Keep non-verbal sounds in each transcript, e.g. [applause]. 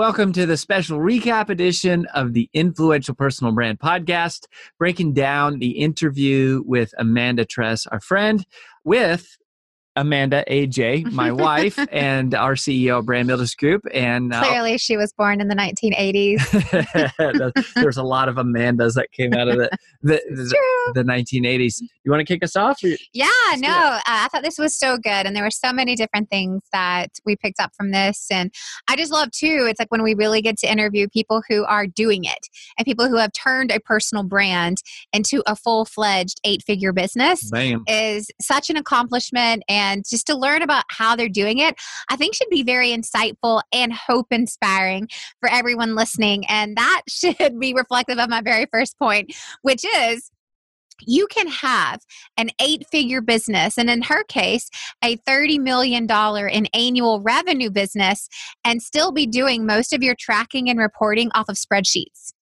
Welcome to the special recap edition of the Influential Personal Brand Podcast, breaking down the interview with Amanda Tress, our friend, with Amanda AJ, my [laughs] wife, and our CEO Brand Builders Group. And uh, clearly, she was born in the 1980s. [laughs] There's a lot of Amandas that came out of the the, the, the 1980s. You want to kick us off? yeah, no, uh, I thought this was so good, and there were so many different things that we picked up from this, and I just love too. It's like when we really get to interview people who are doing it and people who have turned a personal brand into a full fledged eight figure business Bam. is such an accomplishment and and just to learn about how they're doing it, I think should be very insightful and hope inspiring for everyone listening. And that [laughs] should be reflective of my very first point, which is you can have an eight figure business, and in her case, a $30 million in annual revenue business, and still be doing most of your tracking and reporting off of spreadsheets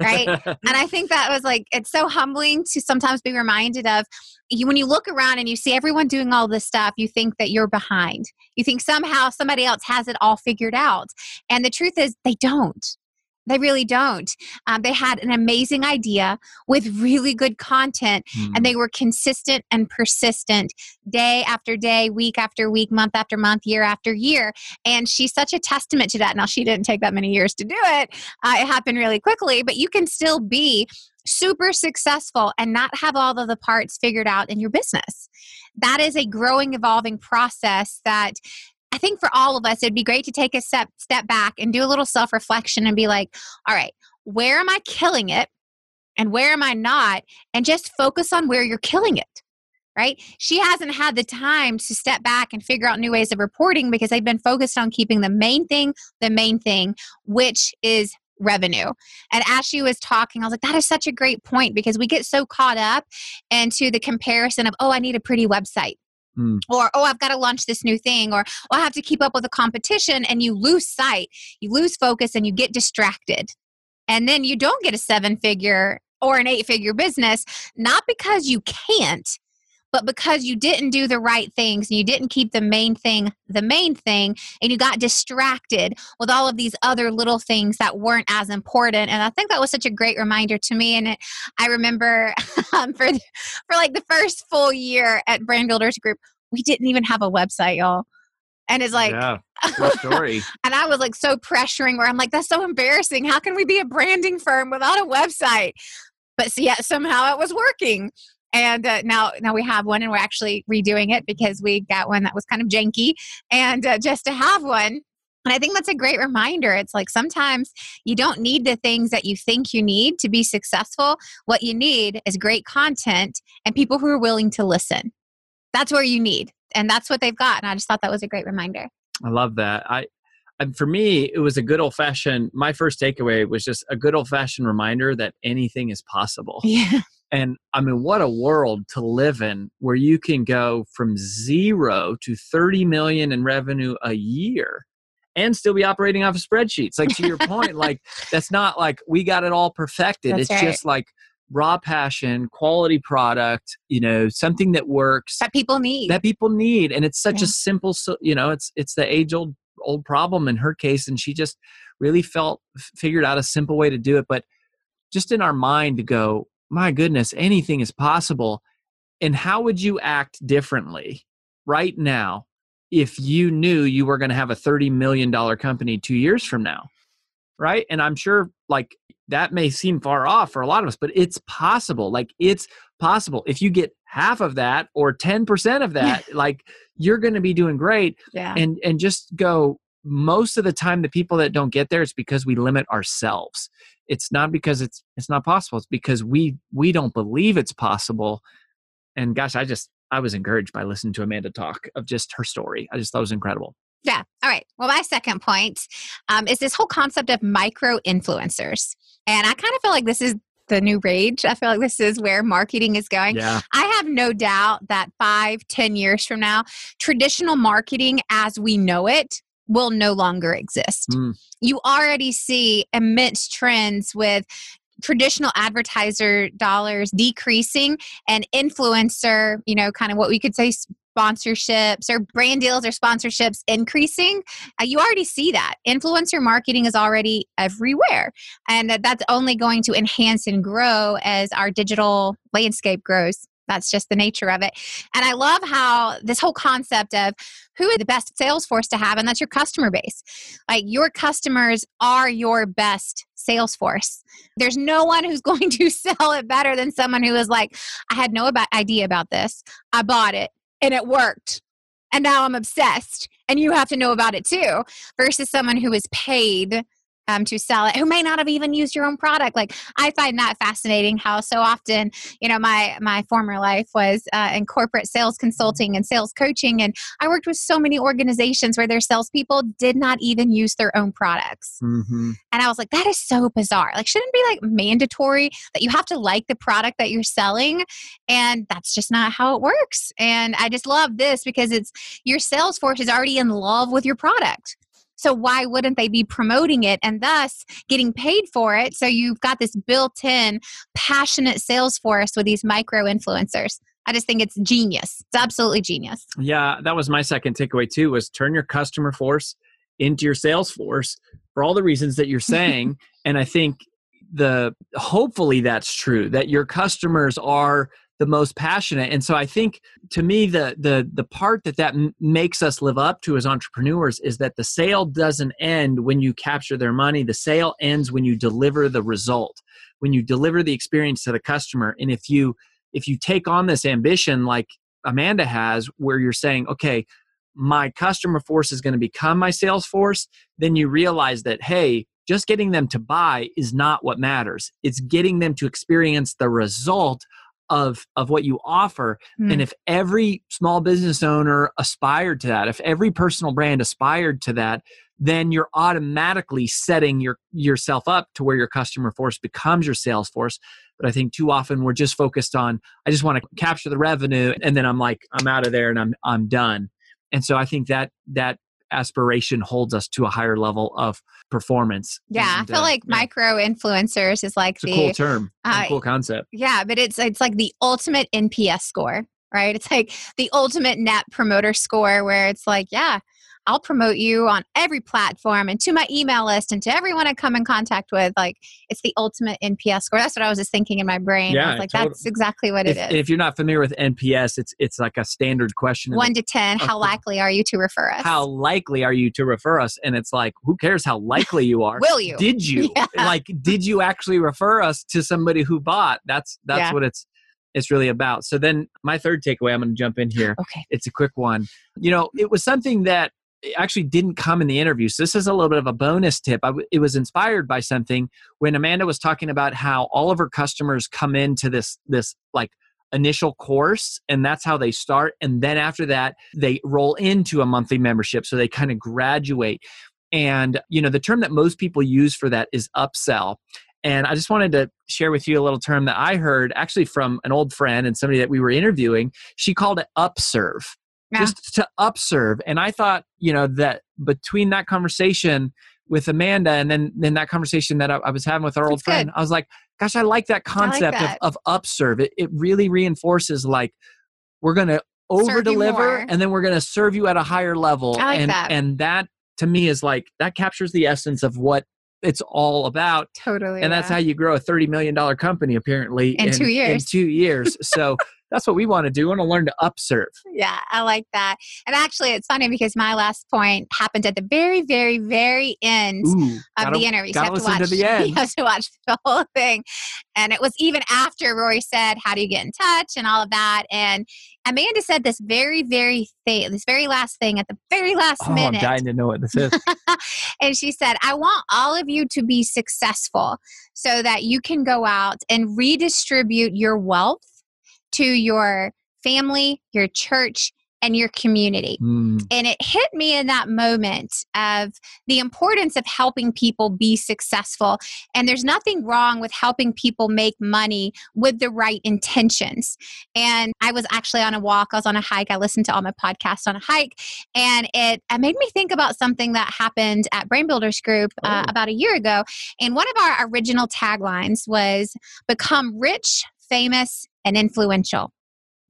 right? [laughs] And i think that was like it's so humbling to sometimes be reminded of you when you look around and you see everyone doing all this stuff you think that you're behind. You think somehow somebody else has it all figured out. And the truth is they don't they really don't. Um, they had an amazing idea with really good content, mm. and they were consistent and persistent day after day, week after week, month after month, year after year. And she's such a testament to that. Now, she didn't take that many years to do it, uh, it happened really quickly, but you can still be super successful and not have all of the parts figured out in your business. That is a growing, evolving process that I think for all of us, it'd be great to take a step step back and do a little self reflection and be like, all right, where am I killing it, and where am I not, and just focus on where you're killing it. Right? She hasn't had the time to step back and figure out new ways of reporting because they've been focused on keeping the main thing, the main thing, which is revenue. And as she was talking, I was like, that is such a great point because we get so caught up into the comparison of, oh, I need a pretty website. Mm. Or, oh, I've got to launch this new thing, or oh, I have to keep up with the competition, and you lose sight, you lose focus, and you get distracted. And then you don't get a seven figure or an eight figure business, not because you can't, but because you didn't do the right things and you didn't keep the main thing the main thing and you got distracted with all of these other little things that weren't as important and i think that was such a great reminder to me and it, i remember [laughs] um, for for like the first full year at brand builders group we didn't even have a website, y'all. And it's like, yeah, [laughs] story. and I was like so pressuring where I'm like, that's so embarrassing. How can we be a branding firm without a website? But so, yeah, somehow it was working. And uh, now, now we have one, and we're actually redoing it because we got one that was kind of janky. And uh, just to have one, And I think that's a great reminder. It's like sometimes you don't need the things that you think you need to be successful. What you need is great content and people who are willing to listen. That's where you need. And that's what they've got. And I just thought that was a great reminder. I love that. I, and for me, it was a good old fashioned. My first takeaway was just a good old fashioned reminder that anything is possible. Yeah. And I mean, what a world to live in where you can go from zero to 30 million in revenue a year and still be operating off of spreadsheets. Like to your point, [laughs] like that's not like we got it all perfected. That's it's right. just like raw passion, quality product, you know, something that works That people need. that people need. And it's such Yeah. a simple, so, you know, it's, it's the age old, old problem in her case. And she just really felt, figured out a simple way to do it. But just in our mind to go, my goodness, anything is possible. And how would you act differently right now if you knew you were going to have a $30 million company two years from now? Right. And I'm sure like that may seem far off for a lot of us, but it's possible. Like it's possible. If you get half of that or 10% of [laughs] that, like you're going to be doing great yeah. and and just go most of the time the people that don't get there it's because we limit ourselves it's not because it's it's not possible it's because we we don't believe it's possible and gosh i just i was encouraged by listening to amanda talk of just her story i just thought it was incredible Yeah. All right. Well, my second point um, is this whole concept of micro influencers. And I kind of feel like this is the new rage. I feel like this is where marketing is going. yeah I have no doubt that five, ten years from now, traditional marketing as we know it will no longer exist. Mm. You already see immense trends with traditional advertiser dollars decreasing and influencer, you know, kind of what we could say sponsorships or brand deals or sponsorships increasing. Uh, you already see that. Influencer marketing is already everywhere. And that that's only going to enhance and grow as our digital landscape grows. That's just the nature of it. And I love how this whole concept of who is the best sales force to have, and that's your customer base. Like your customers are your best sales force. There's no one who's [laughs] going to sell it better than someone who is like, I had no about, idea about this. I bought it and it worked. And now I'm obsessed. And you have to know about it too, versus someone who is paid um, to sell it who may not have even used your own product. Like i find that fascinating how so often you know my my former life was uh, in corporate sales consulting and sales coaching and i worked with so many organizations where their salespeople did not even use their own products. Mm-hmm. and i was like that is so bizarre. Like shouldn't it be like mandatory that you have to like the product that you're selling? And that's just not how it works. And i just love this because it's your sales force is already in love with your product so why wouldn't they be promoting it and thus getting paid for it? So you've got this built-in passionate sales force with these micro influencers. I just think it's genius. It's absolutely genius. yeah that was my second takeaway too was turn your customer force into your sales force for all the reasons that you're saying [laughs] and i think the hopefully that's true that your customers are the most passionate. And so i think to me the the the part that that m- makes us live up to as entrepreneurs is that the sale doesn't end when you capture their money. The sale ends when you deliver the result when you deliver the experience to the customer. And if you if you take on this ambition like amanda has where you're saying okay my customer force is going to become my sales force then you realize that hey just getting them to buy is not what matters. It's getting them to experience the result of of what you offer Mm. and if every small business owner aspired to that if every personal brand aspired to that then you're automatically setting your yourself up to where your customer force becomes your sales force but i think too often we're just focused on i just want to capture the revenue and then i'm like i'm out of there and i'm i'm done and so i think that that aspiration holds us to a higher level of performance Yeah, And, I feel uh, like yeah, micro influencers is like it's a the cool term uh, cool concept Yeah, but it's it's like the ultimate NPS score, right? It's like the ultimate net promoter score where it's like, yeah, I'll promote you on every platform and to my email list and to everyone I come in contact with. Like it's the ultimate NPS score. That's what I was just thinking in my brain. Yeah, like, that's exactly what if, it is. if you're not familiar with nps it's it's like a standard question One to ten, how [laughs] likely are you to refer us? how likely are you to refer us and it's like who cares how likely you are will you? did you [laughs] Yeah. like did you actually refer us to somebody who bought that's that's Yeah. what it's it's really about so then my third takeaway i'm going to jump in here okay. it's a quick one you know it was something that actually didn't come in the interview. So this is a little bit of a bonus tip. It was inspired by something when Amanda was talking about how all of her customers come into this this like initial course and that's how they start and then after that they roll into a monthly membership so they kind of graduate and you know the term that most people use for that is upsell and i just wanted to share with you a little term that i heard actually from an old friend and somebody that we were interviewing she called it upserve yeah. just to upserve and i thought you know that between that conversation with amanda and then then that conversation that i, I was having with our old friend i was like gosh, I like that concept like that. Of, of upserve. It, it really reinforces like we're going to over deliver and then we're going to serve you at a higher level. Like and, that. and that to me is like, that captures the essence of what it's all about. Totally. And that's how you grow a $30 million company apparently in, in two years. In two years. So that's what we want to do. We want to learn to upserve. Yeah, I like that. And actually, it's funny because my last point happened at the very, very, very end Ooh, of gotta, the interview. So you have to watch. To the [laughs] end. You have to watch the whole thing. And it was even after Rory said, "How do you get in touch?" and all of that. And Amanda said this very, very thing, this very last thing at the very last oh, minute. I'm dying to know what this is. [laughs] and she said, "I want all of you to be successful, so that you can go out and redistribute your wealth." To your family, your church, and your community. Mm. And it hit me in that moment of the importance of helping people be successful. And there's nothing wrong with helping people make money with the right intentions. And I was actually on a walk, I was on a hike, I listened to all my podcasts on a hike, and it, it made me think about something that happened at Brand Builders Group uh, oh. about a year ago. And one of our original taglines was become rich, famous, and influential.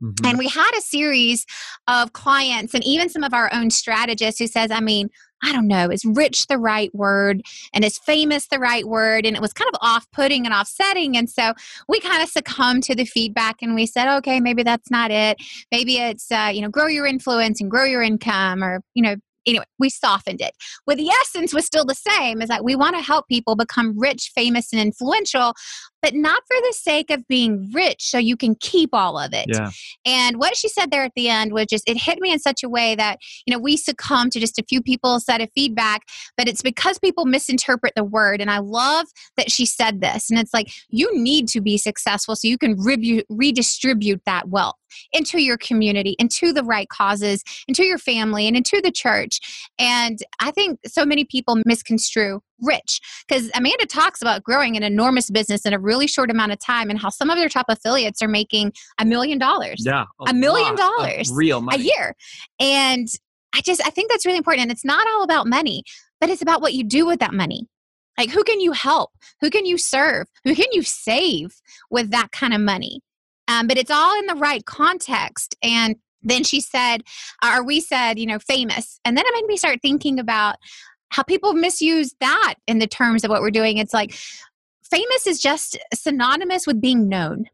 Mm-hmm. And we had a series of clients and even some of our own strategists who says, I mean, I don't know, is rich the right word and is famous the right word? And it was kind of off putting and offsetting. And so we kind of succumbed to the feedback and we said, okay, maybe that's not it. Maybe it's, uh, you know, grow your influence and grow your income or, you know, anyway, we softened it. Well, the essence was still the same is that we want to help people become rich, famous, and influential, but not for the sake of being rich so you can keep all of it. Yeah. And what she said there at the end was just, it hit me in such a way that, you know, we succumb to just a few people set of feedback, but it's because people misinterpret the word. And I love that she said this. And it's like, you need to be successful so you can re- redistribute that wealth into your community, into the right causes, into your family, and into the church. And I think so many people misconstrue rich because Amanda talks about growing an enormous business in a really short amount of time and how some of their top affiliates are making a million dollars. Yeah. A, million dollars real money. a year. And I just I think that's really important. And it's not all about money, but it's about what you do with that money. Like who can you help? Who can you serve? Who can you save with that kind of money? Um, but it's all in the right context. And then she said, or we said, you know, famous. And then it made me start thinking about how people misuse that in the terms of what we're doing. It's like famous is just synonymous with being known.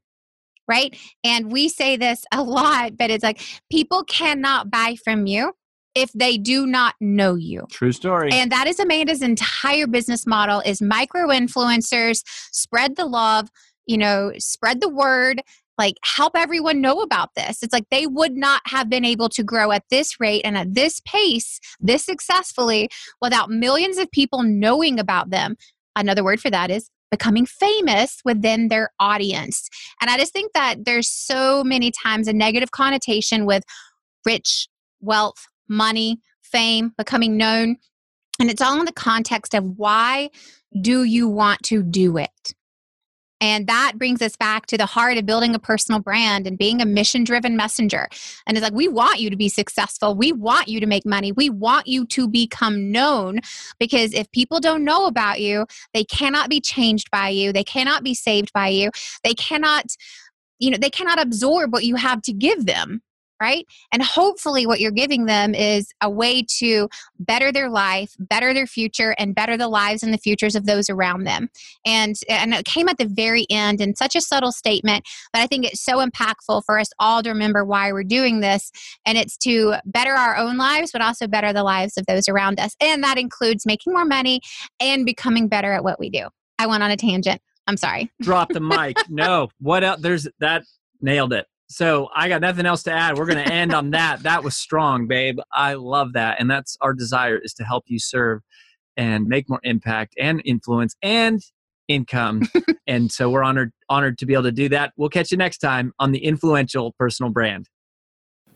Right. And we say this a lot, but it's like people cannot buy from you if they do not know you. True story. And that is Amanda's entire business model is micro influencers, spread the love, you know, spread the word, like help everyone know about this. It's like they would not have been able to grow at this rate and at this pace, this successfully, without millions of people knowing about them. Another word for that is becoming famous within their audience. And I just think that there's so many times a negative connotation with rich, wealth, money, fame, becoming known. And it's all in the context of why do you want to do it? And that brings us back to the heart of building a personal brand and being a mission driven messenger. And it's like, we want you to be successful. We want you to make money. We want you to become known because if people don't know about you, they cannot be changed by you. They cannot be saved by you. They cannot, you know, they cannot absorb what you have to give them right? And hopefully, what you're giving them is a way to better their life, better their future, and better the lives and the futures of those around them. And, and it came at the very end in such a subtle statement, but I think it's so impactful for us all to remember why we're doing this. And it's to better our own lives, but also better the lives of those around us. And that includes making more money and becoming better at what we do. I went on a tangent. I'm sorry. Drop the mic. no. What else? There's that nailed it So I got nothing else to add. We're going to end on that. That was strong, babe. I love that. And that's our desire is to help you serve and make more impact and influence and income. [laughs] and so we're honored honored to be able to do that. We'll catch you next time on the influential personal brand.